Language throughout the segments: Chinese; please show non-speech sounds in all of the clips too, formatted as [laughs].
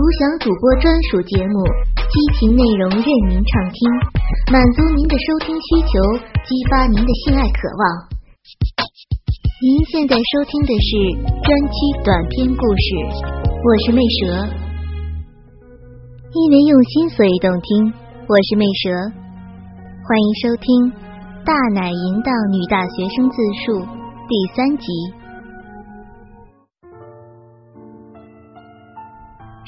独享主播专属节目，激情内容任您畅听，满足您的收听需求，激发您的性爱渴望。您现在收听的是专区短篇故事，我是魅蛇，因为用心所以动听，我是魅蛇，欢迎收听《大奶淫荡女大学生自述》第三集。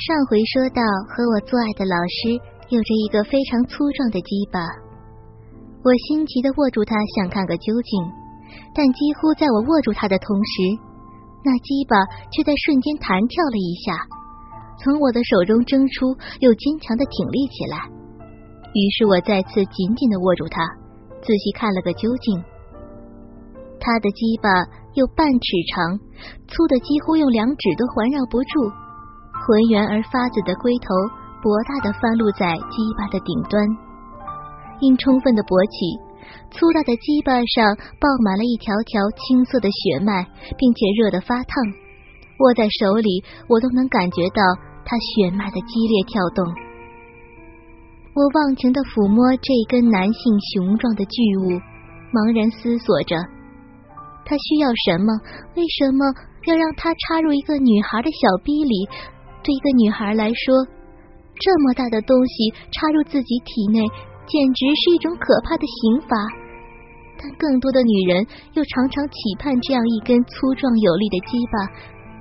上回说到，和我做爱的老师有着一个非常粗壮的鸡巴，我心急的握住它，想看个究竟。但几乎在我握住它的同时，那鸡巴却在瞬间弹跳了一下，从我的手中挣出，又坚强的挺立起来。于是我再次紧紧的握住它，仔细看了个究竟。他的鸡巴有半尺长，粗的几乎用两指都环绕不住。浑圆而发紫的龟头，博大的翻露在鸡巴的顶端，因充分的勃起，粗大的鸡巴上爆满了一条条青色的血脉，并且热得发烫。握在手里，我都能感觉到它血脉的激烈跳动。我忘情的抚摸这根男性雄壮的巨物，茫然思索着，他需要什么？为什么要让他插入一个女孩的小逼里？对一个女孩来说，这么大的东西插入自己体内，简直是一种可怕的刑罚。但更多的女人又常常期盼这样一根粗壮有力的鸡巴，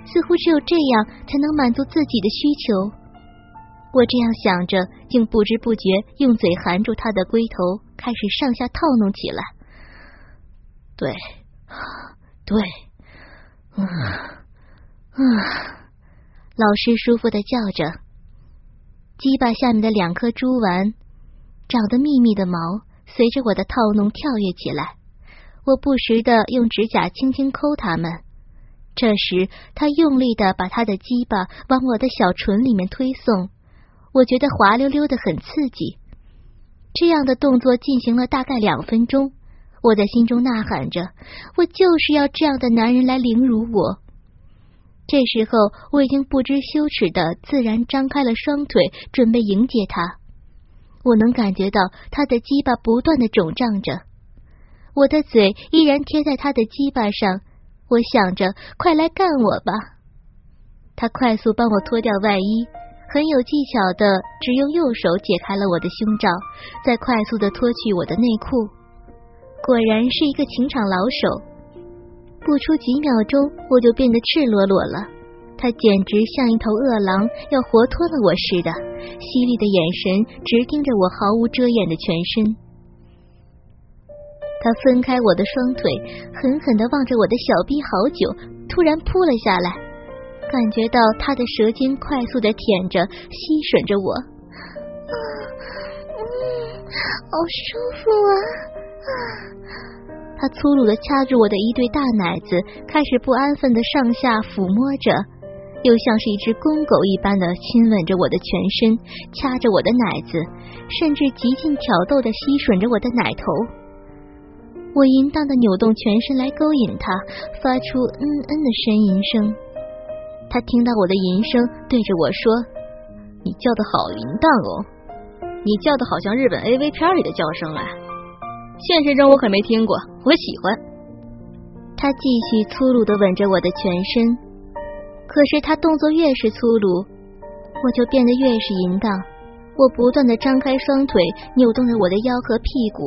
似乎只有这样才能满足自己的需求。我这样想着，竟不知不觉用嘴含住他的龟头，开始上下套弄起来。对，[sighs] 对，嗯，[sighs] 嗯。老师舒服的叫着，鸡巴下面的两颗珠丸长得密密的毛，随着我的套弄跳跃起来。我不时的用指甲轻轻抠它们。这时，他用力的把他的鸡巴往我的小唇里面推送，我觉得滑溜溜的很刺激。这样的动作进行了大概两分钟，我在心中呐喊着：我就是要这样的男人来凌辱我。这时候，我已经不知羞耻的自然张开了双腿，准备迎接他。我能感觉到他的鸡巴不断的肿胀着，我的嘴依然贴在他的鸡巴上。我想着，快来干我吧！他快速帮我脱掉外衣，很有技巧的只用右手解开了我的胸罩，再快速的脱去我的内裤。果然是一个情场老手。不出几秒钟，我就变得赤裸裸了。他简直像一头饿狼，要活脱了我似的，犀利的眼神直盯着我毫无遮掩的全身。他分开我的双腿，狠狠的望着我的小臂好久，突然扑了下来，感觉到他的舌尖快速的舔着、吸吮着我，啊，嗯，好舒服啊，啊。他粗鲁的掐住我的一对大奶子，开始不安分的上下抚摸着，又像是一只公狗一般的亲吻着我的全身，掐着我的奶子，甚至极尽挑逗的吸吮着我的奶头。我淫荡的扭动全身来勾引他，发出嗯嗯的呻吟声。他听到我的吟声，对着我说：“你叫的好淫荡哦，你叫的好像日本 A V 片里的叫声来。”现实中我可没听过，我喜欢。他继续粗鲁的吻着我的全身，可是他动作越是粗鲁，我就变得越是淫荡。我不断的张开双腿，扭动着我的腰和屁股。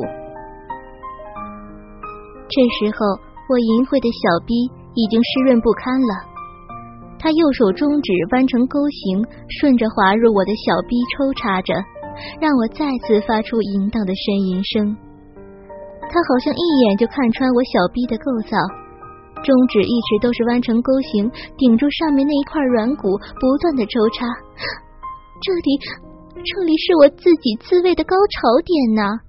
这时候，我淫秽的小逼已经湿润不堪了。他右手中指弯成钩形，顺着滑入我的小臂抽插着，让我再次发出淫荡的呻吟声。他好像一眼就看穿我小臂的构造，中指一直都是弯成钩形，顶住上面那一块软骨，不断的抽插。这里，这里是我自己自慰的高潮点呐！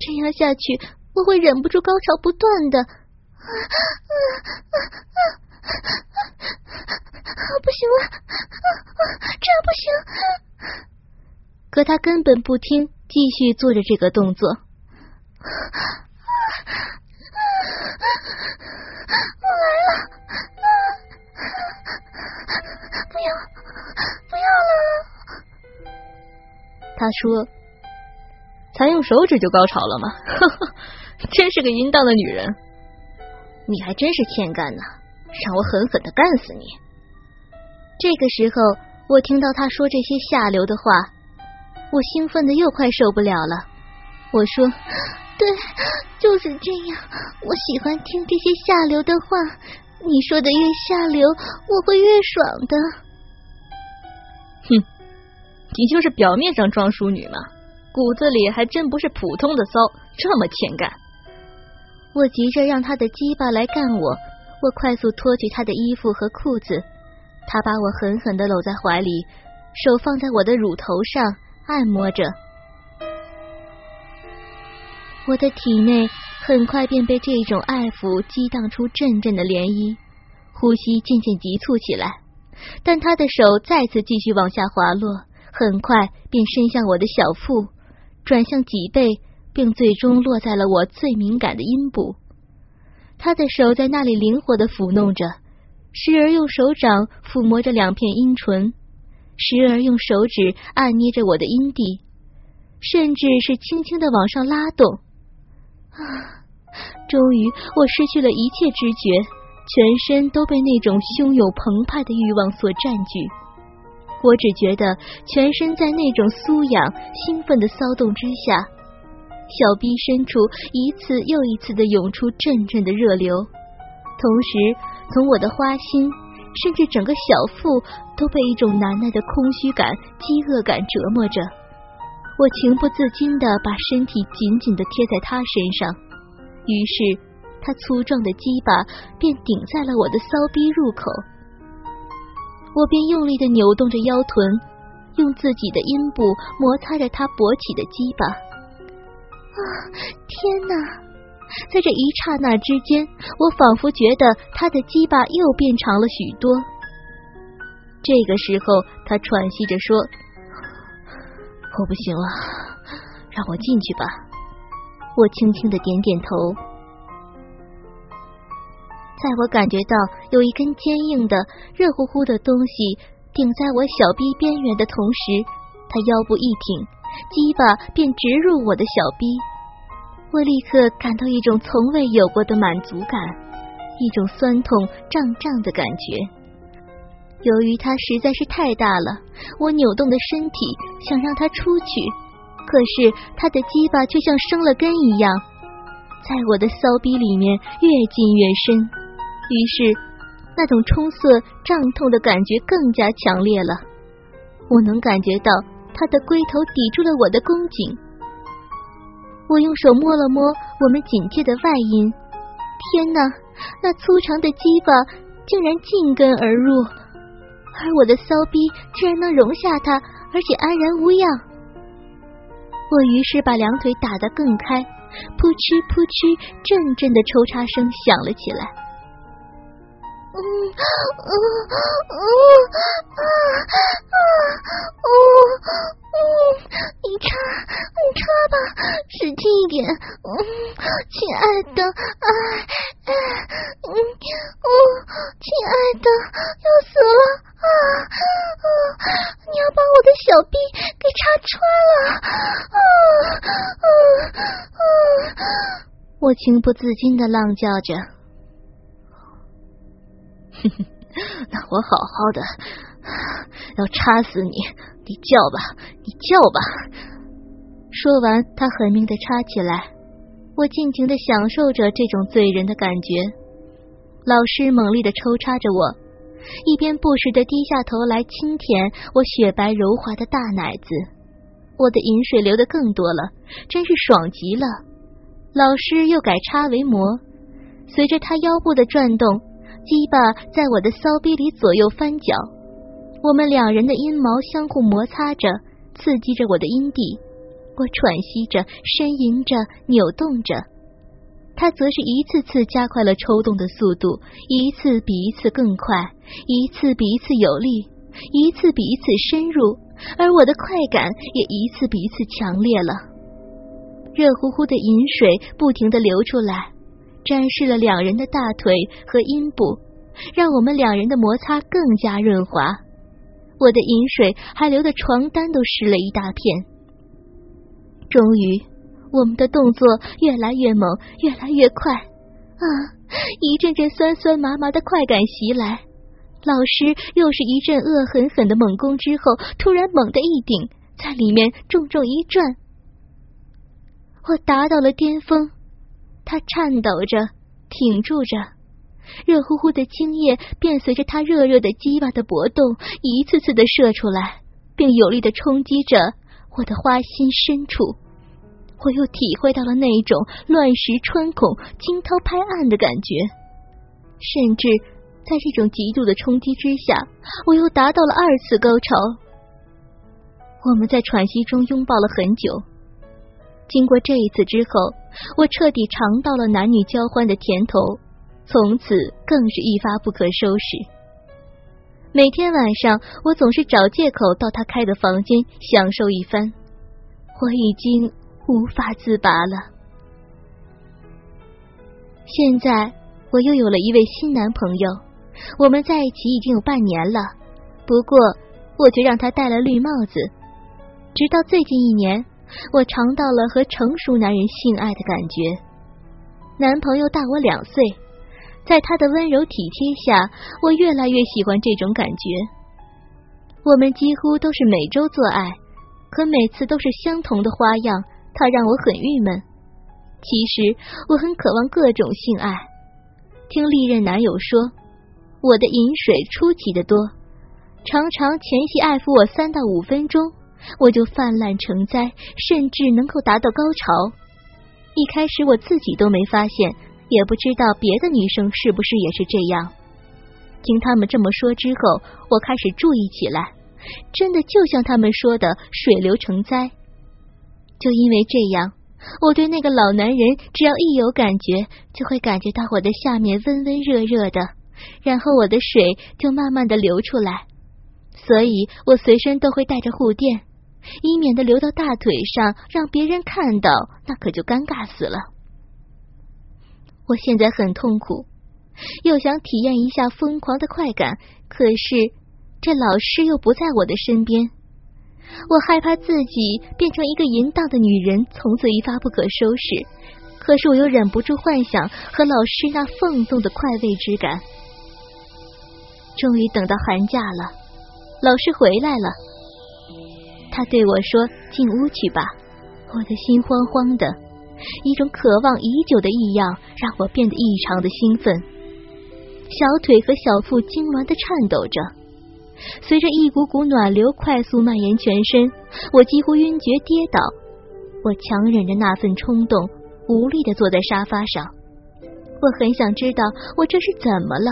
这样下去，我会忍不住高潮不断的。啊啊啊啊啊不行了，啊啊这样不行！可他根本不听。继续做着这个动作。我来了不要不要了他说才用手指就高潮了吗？呵 [laughs] 呵真是个淫荡的女人你还真是欠干呢让我狠狠的干死你。这个时候我听到他说这些下流的话我兴奋的又快受不了了。我说：“对，就是这样，我喜欢听这些下流的话。你说的越下流，我会越爽的。”哼，你就是表面上装淑女嘛，骨子里还真不是普通的骚，这么欠干。我急着让他的鸡巴来干我，我快速脱去他的衣服和裤子。他把我狠狠的搂在怀里，手放在我的乳头上按摩着，我的体内很快便被这种爱抚激荡出阵阵的涟漪，呼吸渐渐急促起来。但他的手再次继续往下滑落，很快便伸向我的小腹，转向脊背，并最终落在了我最敏感的阴部。他的手在那里灵活的抚弄着。时而用手掌抚摸着两片阴唇，时而用手指按捏着我的阴蒂，甚至是轻轻的往上拉动。啊！终于，我失去了一切知觉，全身都被那种汹涌澎湃的欲望所占据。我只觉得全身在那种酥痒、兴奋的骚动之下，小臂深处一次又一次的涌出阵阵的热流，同时。从我的花心，甚至整个小腹，都被一种难耐的空虚感、饥饿感折磨着。我情不自禁的把身体紧紧的贴在他身上，于是他粗壮的鸡巴便顶在了我的骚逼入口。我便用力的扭动着腰臀，用自己的阴部摩擦着他勃起的鸡巴。啊，天哪！在这一刹那之间，我仿佛觉得他的鸡巴又变长了许多。这个时候，他喘息着说：“我不行了，让我进去吧。”我轻轻的点点头。在我感觉到有一根坚硬的、热乎乎的东西顶在我小臂边缘的同时，他腰部一挺，鸡巴便直入我的小臂。我立刻感到一种从未有过的满足感，一种酸痛胀胀的感觉。由于它实在是太大了，我扭动的身体想让它出去，可是它的鸡巴却像生了根一样，在我的骚逼里面越进越深。于是，那种冲色胀痛的感觉更加强烈了。我能感觉到它的龟头抵住了我的宫颈。我用手摸了摸我们紧贴的外阴，天哪，那粗长的鸡巴竟然进根而入，而我的骚逼居然能容下它，而且安然无恙。我于是把两腿打得更开，扑哧扑哧，阵阵的抽插声响了起来。嗯嗯嗯啊啊啊！嗯，你插，插吧，使劲一点。嗯，亲爱的，哎哎，嗯嗯，亲爱的，要死了啊！啊，你要把我的小臂给插穿了啊啊啊！我情不自禁的浪叫着。哼哼，那我好好的要插死你。你叫吧，你叫吧。说完，他狠命的插起来。我尽情的享受着这种醉人的感觉。老师猛力的抽插着我，一边不时的低下头来轻舔我雪白柔滑的大奶子。我的饮水流的更多了，真是爽极了。老师又改插为摩，随着他腰部的转动，鸡巴在我的骚逼里左右翻搅。我们两人的阴毛相互摩擦着，刺激着我的阴蒂。我喘息着，呻吟着，扭动着。他则是一次次加快了抽动的速度，一次比一次更快，一次比一次有力，一次比一次深入，而我的快感也一次比一次强烈了。热乎乎的饮水不停的流出来，沾湿了两人的大腿和阴部，让我们两人的摩擦更加润滑。我的饮水还流的床单都湿了一大片，终于，我们的动作越来越猛，越来越快啊！一阵阵酸酸麻麻的快感袭来，老师又是一阵恶狠狠的猛攻之后，突然猛地一顶，在里面重重一转，我达到了巅峰。他颤抖着，挺住着，热乎乎的精液便随着他热热的鸡巴的搏动，一次次的射出来，并有力的冲击着我的花心深处。我又体会到了那种乱石穿孔、惊涛拍岸的感觉，甚至在这种极度的冲击之下，我又达到了二次高潮。我们在喘息中拥抱了很久。经过这一次之后，我彻底尝到了男女交欢的甜头，从此更是一发不可收拾。每天晚上，我总是找借口到他开的房间享受一番。我已经。无法自拔了。现在我又有了一位新男朋友，我们在一起已经有半年了。不过我却让他戴了绿帽子。直到最近一年，我尝到了和成熟男人性爱的感觉。男朋友大我两岁，在他的温柔体贴下，我越来越喜欢这种感觉。我们几乎都是每周做爱，可每次都是相同的花样。他让我很郁闷。其实我很渴望各种性爱。听历任男友说，我的饮水出奇的多，常常前戏爱抚我三到五分钟，我就泛滥成灾，甚至能够达到高潮。一开始我自己都没发现，也不知道别的女生是不是也是这样。听他们这么说之后，我开始注意起来，真的就像他们说的，水流成灾。就因为这样，我对那个老男人，只要一有感觉，就会感觉到我的下面温温热热的，然后我的水就慢慢的流出来，所以我随身都会带着护垫，以免的流到大腿上，让别人看到，那可就尴尬死了。我现在很痛苦，又想体验一下疯狂的快感，可是这老师又不在我的身边。我害怕自己变成一个淫荡的女人，从此一发不可收拾。可是我又忍不住幻想和老师那放纵的快慰之感。终于等到寒假了，老师回来了，他对我说：“进屋去吧。”我的心慌慌的，一种渴望已久的异样让我变得异常的兴奋，小腿和小腹痉挛的颤抖着。随着一股股暖流快速蔓延全身，我几乎晕厥跌倒。我强忍着那份冲动，无力的坐在沙发上。我很想知道我这是怎么了。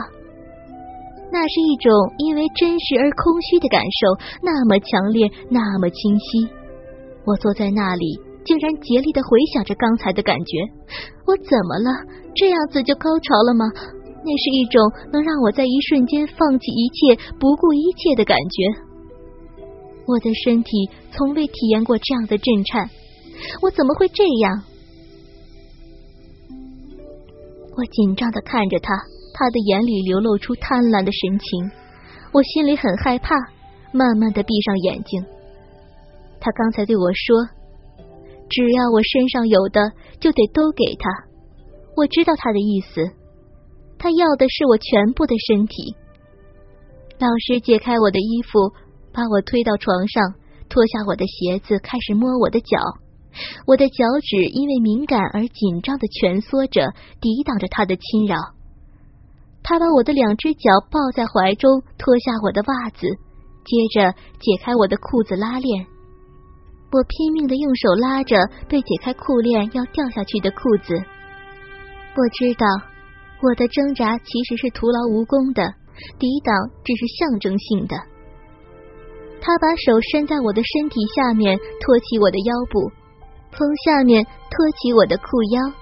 那是一种因为真实而空虚的感受，那么强烈，那么清晰。我坐在那里，竟然竭力的回想着刚才的感觉。我怎么了？这样子就高潮了吗？那是一种能让我在一瞬间放弃一切、不顾一切的感觉。我的身体从未体验过这样的震颤，我怎么会这样？我紧张的看着他，他的眼里流露出贪婪的神情，我心里很害怕，慢慢的闭上眼睛。他刚才对我说：“只要我身上有的，就得都给他。”我知道他的意思。他要的是我全部的身体。老师解开我的衣服，把我推到床上，脱下我的鞋子，开始摸我的脚。我的脚趾因为敏感而紧张的蜷缩着，抵挡着他的侵扰。他把我的两只脚抱在怀中，脱下我的袜子，接着解开我的裤子拉链。我拼命的用手拉着被解开裤链要掉下去的裤子。我知道。我的挣扎其实是徒劳无功的，抵挡只是象征性的。他把手伸在我的身体下面，托起我的腰部，从下面托起我的裤腰。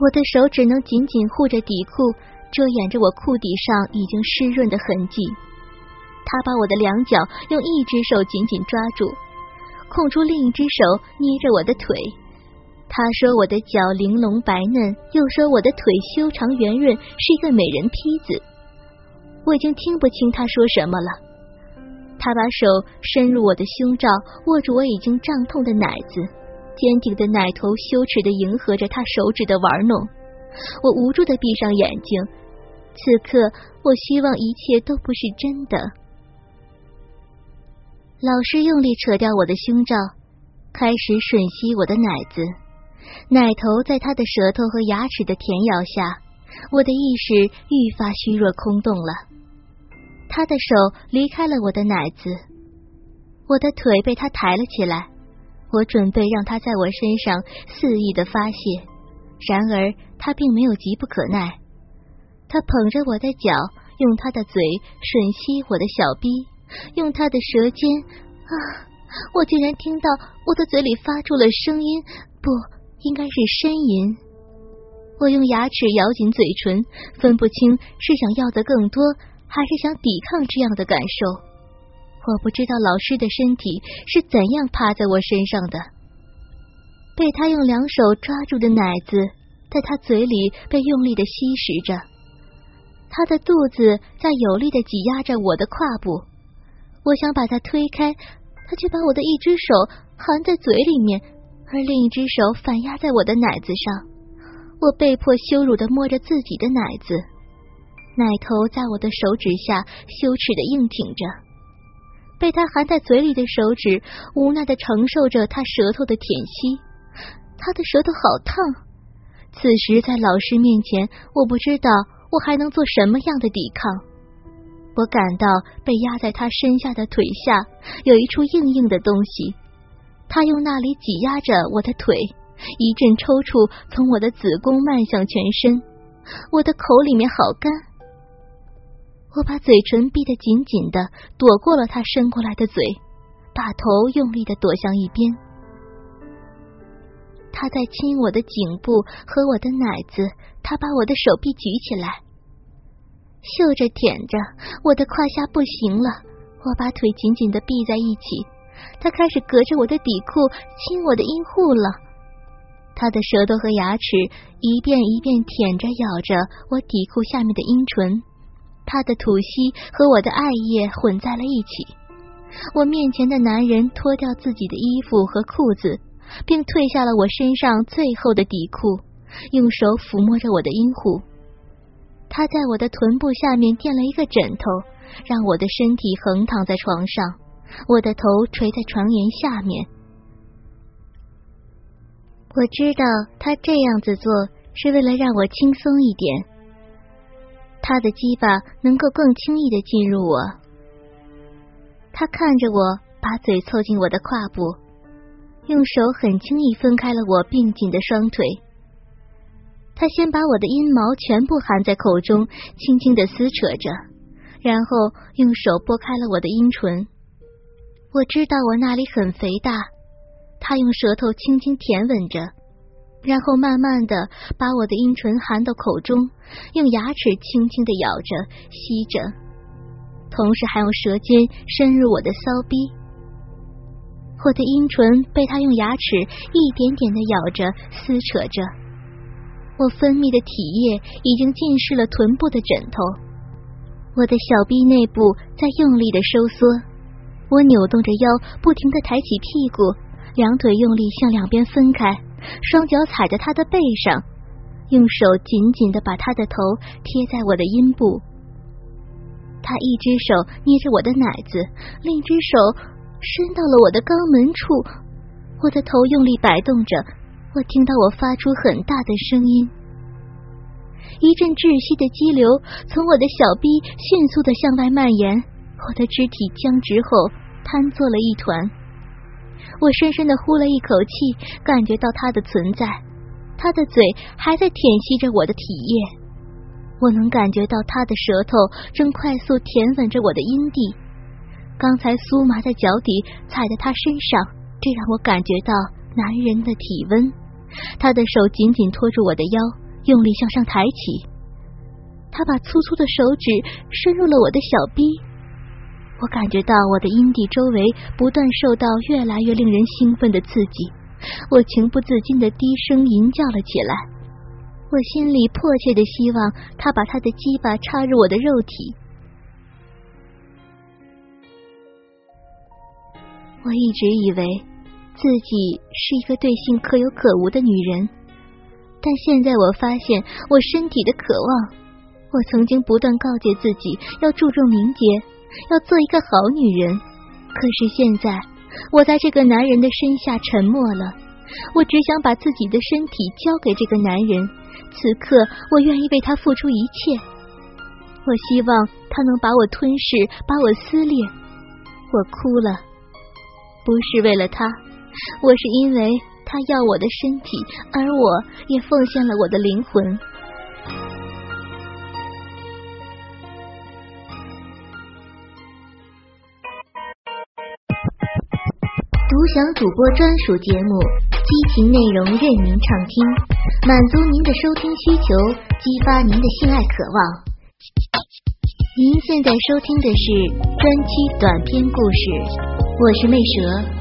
我的手只能紧紧护着底裤，遮掩着我裤底上已经湿润的痕迹。他把我的两脚用一只手紧紧抓住，空出另一只手捏着我的腿。他说我的脚玲珑白嫩，又说我的腿修长圆润，是一个美人坯子。我已经听不清他说什么了。他把手伸入我的胸罩，握住我已经胀痛的奶子，坚挺的奶头羞耻的迎合着他手指的玩弄。我无助的闭上眼睛，此刻我希望一切都不是真的。老师用力扯掉我的胸罩，开始吮吸我的奶子，奶头在他的舌头和牙齿的舔咬下，我的意识愈发虚弱空洞了。他的手离开了我的奶子，我的腿被他抬了起来。我准备让他在我身上肆意的发泄，然而他并没有急不可耐。他捧着我的脚，用他的嘴吮吸我的小臂，用他的舌尖啊！我竟然听到我的嘴里发出了声音，不应该是呻吟。我用牙齿咬紧嘴唇，分不清是想要的更多。还是想抵抗这样的感受。我不知道老师的身体是怎样趴在我身上的，被他用两手抓住的奶子，在他嘴里被用力的吸食着。他的肚子在有力的挤压着我的胯部。我想把他推开，他却把我的一只手含在嘴里面，而另一只手反压在我的奶子上。我被迫羞辱的摸着自己的奶子。奶头在我的手指下羞耻的硬挺着，被他含在嘴里的手指无奈的承受着他舌头的舔吸，他的舌头好烫。此时在老师面前，我不知道我还能做什么样的抵抗。我感到被压在他身下的腿下有一处硬硬的东西，他用那里挤压着我的腿，一阵抽搐从我的子宫漫向全身，我的口里面好干。我把嘴唇闭得紧紧的，躲过了他伸过来的嘴，把头用力的躲向一边。他在亲我的颈部和我的奶子，他把我的手臂举起来，嗅着舔着我的胯下不行了。我把腿紧紧的闭在一起，他开始隔着我的底裤亲我的阴户了。他的舌头和牙齿一遍一遍舔着咬着我底裤下面的阴唇。他的吐息和我的艾叶混在了一起。我面前的男人脱掉自己的衣服和裤子，并褪下了我身上最后的底裤，用手抚摸着我的阴户。他在我的臀部下面垫了一个枕头，让我的身体横躺在床上，我的头垂在床沿下面。我知道他这样子做是为了让我轻松一点。他的鸡巴能够更轻易的进入我。他看着我，把嘴凑近我的胯部，用手很轻易分开了我并紧的双腿。他先把我的阴毛全部含在口中，轻轻的撕扯着，然后用手拨开了我的阴唇。我知道我那里很肥大，他用舌头轻轻舔吻着。然后慢慢的把我的阴唇含到口中，用牙齿轻轻的咬着、吸着，同时还用舌尖深入我的骚逼。我的阴唇被他用牙齿一点点的咬着、撕扯着，我分泌的体液已经浸湿了臀部的枕头。我的小臂内部在用力的收缩，我扭动着腰，不停的抬起屁股，两腿用力向两边分开。双脚踩在他的背上，用手紧紧的把他的头贴在我的阴部。他一只手捏着我的奶子，另一只手伸到了我的肛门处。我的头用力摆动着，我听到我发出很大的声音。一阵窒息的激流从我的小臂迅速的向外蔓延，我的肢体僵直后瘫坐了一团。我深深的呼了一口气，感觉到他的存在。他的嘴还在舔吸着我的体液，我能感觉到他的舌头正快速舔吻着我的阴蒂。刚才酥麻的脚底踩在他身上，这让我感觉到男人的体温。他的手紧紧托住我的腰，用力向上抬起。他把粗粗的手指伸入了我的小臂。我感觉到我的阴蒂周围不断受到越来越令人兴奋的刺激，我情不自禁的低声吟叫了起来。我心里迫切的希望他把他的鸡巴插入我的肉体。我一直以为自己是一个对性可有可无的女人，但现在我发现我身体的渴望。我曾经不断告诫自己要注重名节，要做一个好女人。可是现在，我在这个男人的身下沉默了。我只想把自己的身体交给这个男人。此刻，我愿意为他付出一切。我希望他能把我吞噬，把我撕裂。我哭了，不是为了他，我是因为他要我的身体，而我也奉献了我的灵魂。享主播专属节目，激情内容任您畅听，满足您的收听需求，激发您的性爱渴望。您现在收听的是专区短篇故事，我是魅蛇。